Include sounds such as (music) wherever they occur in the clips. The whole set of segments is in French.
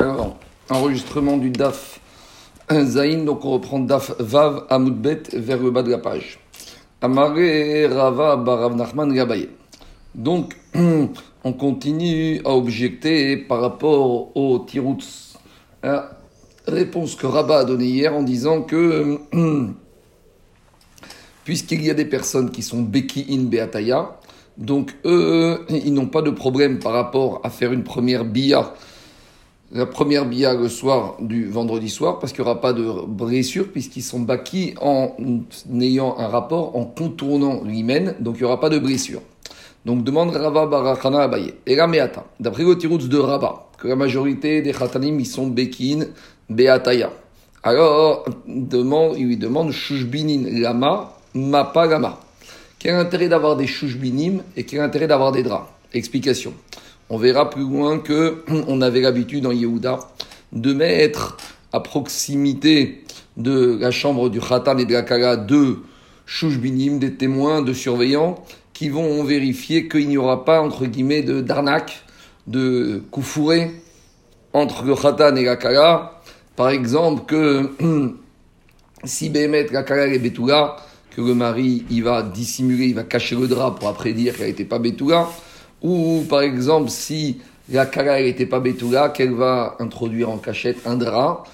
Alors, enregistrement du DAF Zain, donc on reprend DAF Vav Amoudbet vers le bas de la page. Amare Rava Barav Nachman Gabaye. Donc, (clears throat) on continue à objecter par rapport au Tirouts. Réponse que Rabat a donnée hier en disant que, (clears throat) puisqu'il y a des personnes qui sont Beki in Beataya, donc eux, ils n'ont pas de problème par rapport à faire une première bia, la première bia le soir du vendredi soir, parce qu'il n'y aura pas de blessure, puisqu'ils sont baki en ayant un rapport, en contournant l'hymen, donc il n'y aura pas de blessure. Donc demande Rava Barachana Abaye. Et la Meata, d'après le tirouts de Rabat, que la majorité des Khatanim, ils sont Bekin, Beataya. Alors, demande, il lui demande Shushbinin Lama, Mapa Lama. Quel intérêt d'avoir des chouchbinim et quel intérêt d'avoir des draps? Explication. On verra plus loin que (clears throat) on avait l'habitude en Yehuda de mettre à proximité de la chambre du Khatan et de la Kala deux chouchbinim, des témoins, de surveillants, qui vont vérifier qu'il n'y aura pas, entre guillemets, de d'arnaque, de koufouré entre le Khatan et la Kala. Par exemple, que (clears throat) si Bémet, la Kala et Betula, que le mari il va dissimuler, il va cacher le drap pour après dire qu'elle n'était pas Betula, ou par exemple si la Kala n'était pas Betula, qu'elle va introduire en cachette un drap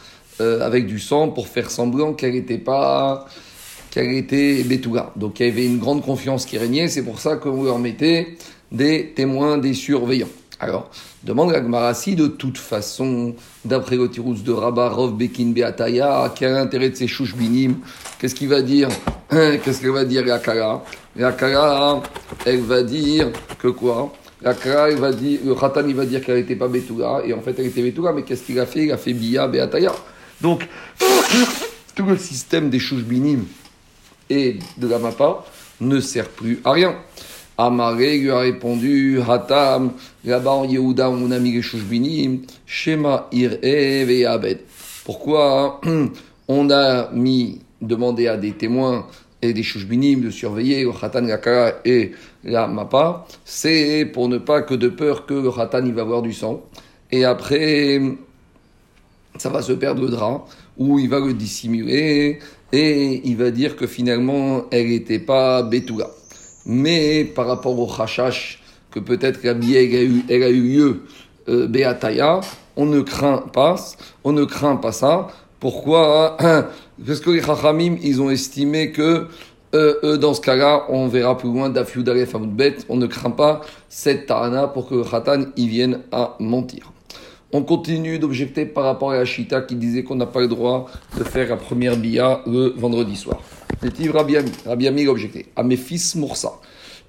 euh, avec du sang pour faire semblant qu'elle n'était pas qu'elle était Betula. Donc il y avait une grande confiance qui régnait, c'est pour ça qu'on leur mettait des témoins, des surveillants. Alors, demande la si de toute façon, d'après le de Rabat, Rov Bekin Beataya, quel est l'intérêt de ces chouchbinim Qu'est-ce qu'il va dire? Qu'est-ce qu'elle va dire la Kala La Kala, elle va dire que quoi? La Kala, elle va dire, le Khatan, il va dire qu'elle n'était pas Betula, et en fait, elle était Betula, mais qu'est-ce qu'il a fait? Il a fait Bia Beataya. Donc, (coughs) tout le système des chouchbinim et de la Mapa ne sert plus à rien. Amaré lui a répondu, Hatam, là-bas en Yehuda, (coughs) on a mis les chouchbinim, Shema Ir'e Ve'abed. Pourquoi? On a mis, demandé à des témoins et des chouchbinim de surveiller le Khatan, la Kara et la Mapa C'est pour ne pas que de peur que le Khatan, va avoir du sang. Et après, ça va se perdre le drap, ou il va le dissimuler, et il va dire que finalement, elle n'était pas Betula. Mais par rapport au Chachash, que peut-être la elle a eu, elle a eu lieu euh, Beataya, on ne craint pas, on ne craint pas ça. Pourquoi (clears throat) Parce que les Chachamim, ils ont estimé que euh, euh, dans ce cas-là, on verra plus loin d'Afiudalef Bet, on ne craint pas cette Ta'ana pour que le Khatan y vienne à mentir. On continue d'objecter par rapport à la qui disait qu'on n'a pas le droit de faire la première bia le vendredi soir. C'est Rabbi Ami? Rabbi Ami objecté. À mes fils Moursa,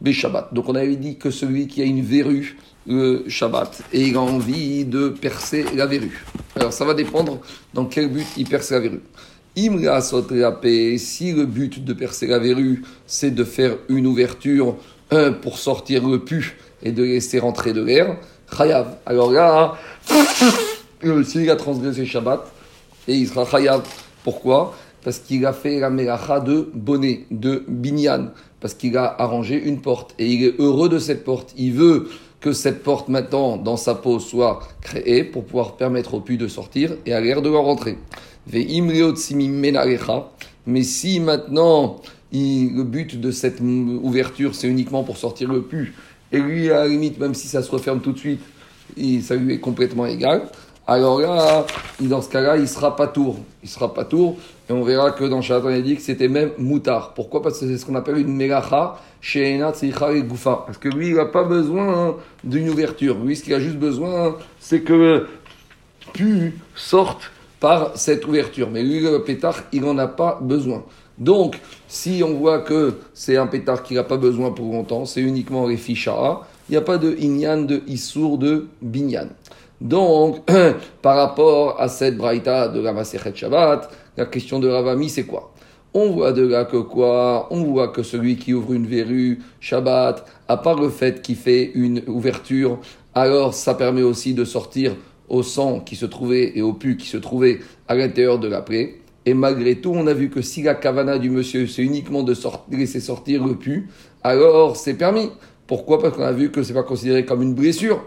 Shabbat. Donc on avait dit que celui qui a une verrue le Shabbat et il a envie de percer la verrue. Alors ça va dépendre dans quel but il perce la verrue. Imra si le but de percer la verrue, c'est de faire une ouverture un, pour sortir le pu et de laisser rentrer de l'air, Chayav. Alors là, (laughs) s'il a transgressé Shabbat, et il sera Chayav. Pourquoi? Parce qu'il a fait la melacha de bonnet, de binyan, parce qu'il a arrangé une porte. Et il est heureux de cette porte. Il veut que cette porte maintenant, dans sa peau, soit créée pour pouvoir permettre au pu de sortir et à l'air de rentrer. Mais si maintenant, le but de cette ouverture, c'est uniquement pour sortir le pu, et lui, à la limite, même si ça se referme tout de suite, ça lui est complètement égal. Alors là, dans ce cas-là, il sera pas tour. Il sera pas tour. Et on verra que dans Shatan, il dit que c'était même moutard. Pourquoi? Parce que c'est ce qu'on appelle une melacha chez Enat et Goufa. Parce que lui, il n'a pas besoin d'une ouverture. Lui, ce qu'il a juste besoin, c'est que pu sorte par cette ouverture. Mais lui, le pétard, il n'en a pas besoin. Donc, si on voit que c'est un pétard qui n'a pas besoin pour longtemps, c'est uniquement les il n'y a pas de inyan, de issour, de binyan. Donc, (clears throat) par rapport à cette braïta de la Maserhet Shabbat, la question de Ravami, c'est quoi? On voit de là que quoi? On voit que celui qui ouvre une verrue Shabbat, à part le fait qu'il fait une ouverture, alors ça permet aussi de sortir au sang qui se trouvait et au pu qui se trouvait à l'intérieur de la plaie. Et malgré tout, on a vu que si la kavana du monsieur, c'est uniquement de laisser sortir le pu, alors c'est permis. Pourquoi? Parce qu'on a vu que c'est pas considéré comme une blessure.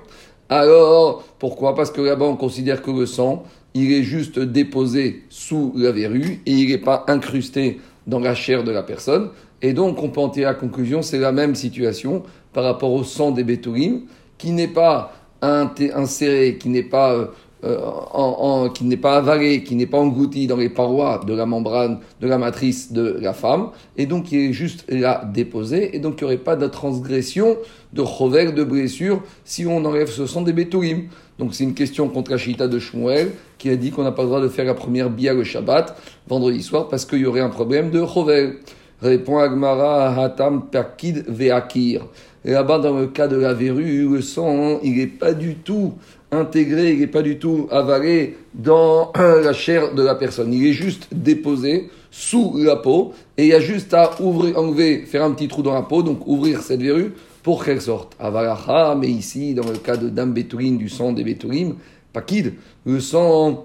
Alors, pourquoi? Parce que là-bas, on considère que le sang, il est juste déposé sous la verrue et il n'est pas incrusté dans la chair de la personne. Et donc, on peut en tirer la conclusion, c'est la même situation par rapport au sang des bétourim, qui n'est pas inséré, qui n'est pas euh, qui n'est pas avalé, qui n'est pas englouti dans les parois de la membrane, de la matrice de la femme, et donc qui est juste là déposé, et donc il n'y aurait pas de transgression, de rover, de blessure, si on enlève ce sang des bétouim. Donc c'est une question contre la chita de Shmuel, qui a dit qu'on n'a pas le droit de faire la première bia le Shabbat, vendredi soir, parce qu'il y aurait un problème de rover. Répond Agmara, Hatam Perkid Veakir. Là-bas, dans le cas de la verrue, le sang, il n'est pas du tout intégré, il n'est pas du tout avalé dans (clears throat) la chair de la personne. Il est juste déposé sous la peau et il y a juste à ouvrir, enlever, faire un petit trou dans la peau, donc ouvrir cette verrue pour qu'elle sorte. Avalacha, mais ici, dans le cas de Dame Bétourine, du sang des Bétourim, Pakid, le sang,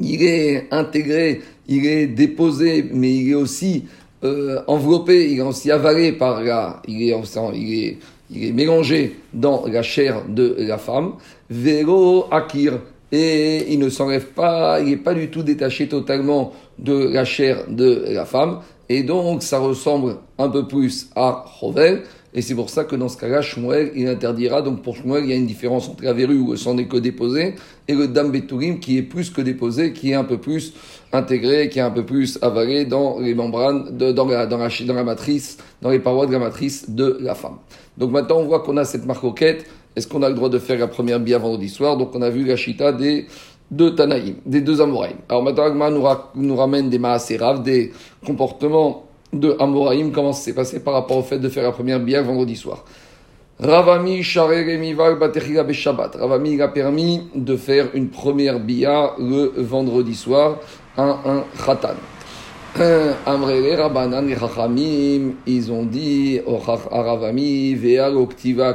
il est intégré, il est déposé, mais il est aussi euh, enveloppé, il est aussi avalé par la, il est, il est, il est mélangé dans la chair de la femme. Vélo akir. Et il ne s'enlève pas, il n'est pas du tout détaché totalement de la chair de la femme. Et donc, ça ressemble un peu plus à Rovel. Et c'est pour ça que dans ce cas-là, Shmuel, il interdira. Donc pour Shmuel, il y a une différence entre la verrue où le sang n'est que déposé et le dam betourim qui est plus que déposé, qui est un peu plus intégré, qui est un peu plus avalé dans les membranes, dans, la, dans la matrice, dans les parois de la matrice de la femme. Donc maintenant, on voit qu'on a cette marcoquette. Est-ce qu'on a le droit de faire la première bia vendredi soir? Donc on a vu la chita des deux Tanaïm, des deux Amoraïm. Alors maintenant, Agma nous, nous ramène des Maaserav, des comportements de Amoraïm, comment ça s'est passé par rapport au fait de faire la première bia vendredi soir? Ravami. Ravami a permis de faire une première bia le vendredi soir, un, un khatan. Amrele Rabanan et Chachamim, ils ont dit Ravami Veal Oktiva.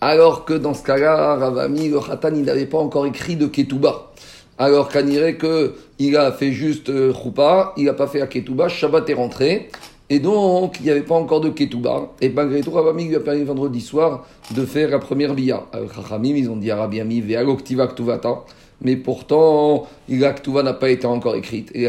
Alors que dans ce cas-là, Ravami, le khatan, il n'avait pas encore écrit de Ketouba. Alors qu'on dirait qu'il a fait juste Choupa, il n'a pas fait à Ketouba, Shabbat est rentré, et donc il n'y avait pas encore de Ketouba. Et malgré tout, Rabami lui a permis vendredi soir de faire la première bia. Alors, ils ont dit à Rabbi Ami, Ktuvata mais pourtant, la n'a pas été encore écrite. Et les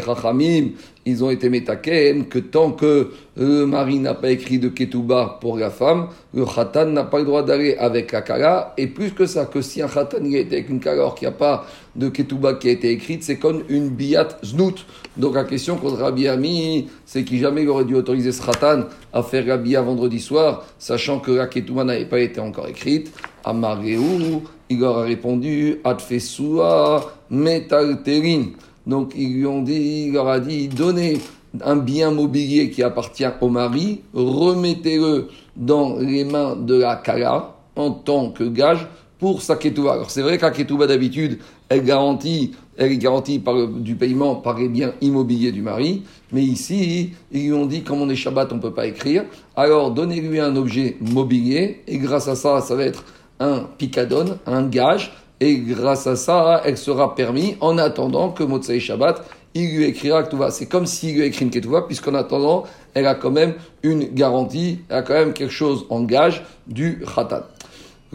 ils ont été métaken que tant que le mari n'a pas écrit de Ketouba pour la femme, le Khatan n'a pas le droit d'aller avec la Kala. Et plus que ça, que si un Khatan il a été avec une Kala alors qu'il n'y a pas de Ketouba qui a été écrite, c'est comme une Biat Znout. Donc la question contre Rabbi Ami, c'est qu'il jamais aurait dû autoriser ce Khatan à faire la Bia vendredi soir, sachant que la Ketouba n'avait pas été encore écrite. Amareu, il leur a répondu Adfesua metalterin. Donc ils lui ont dit, il leur a dit donnez un bien mobilier qui appartient au mari, remettez-le dans les mains de la Kala en tant que gage pour sa ketouba. Alors c'est vrai qu'à ketouba d'habitude, elle garantit, elle est garantie par du paiement par les biens immobiliers du mari, mais ici, ils lui ont dit, comme on est Shabbat, on ne peut pas écrire, alors donnez-lui un objet mobilier, et grâce à ça, ça va être un picadone, un gage, et grâce à ça, elle sera permis en attendant que Motsai Shabbat, il lui écrira Ketouva. C'est comme s'il lui écrit une Ketouva, puisqu'en attendant, elle a quand même une garantie, elle a quand même quelque chose en gage du Khatan.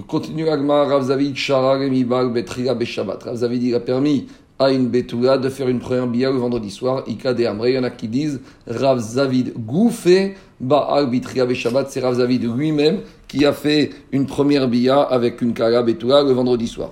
Continue Agma, Rav Zavid, Shara, Betria, Beshabbat. Rav Zavid, il a permis à une Betula de faire une première bia le vendredi soir. Ika de Amre, il y en a qui disent Rav Zavid Baal Betria, Beshabbat. C'est Rav Zavid lui-même qui a fait une première bia avec une Kala Betula le vendredi soir.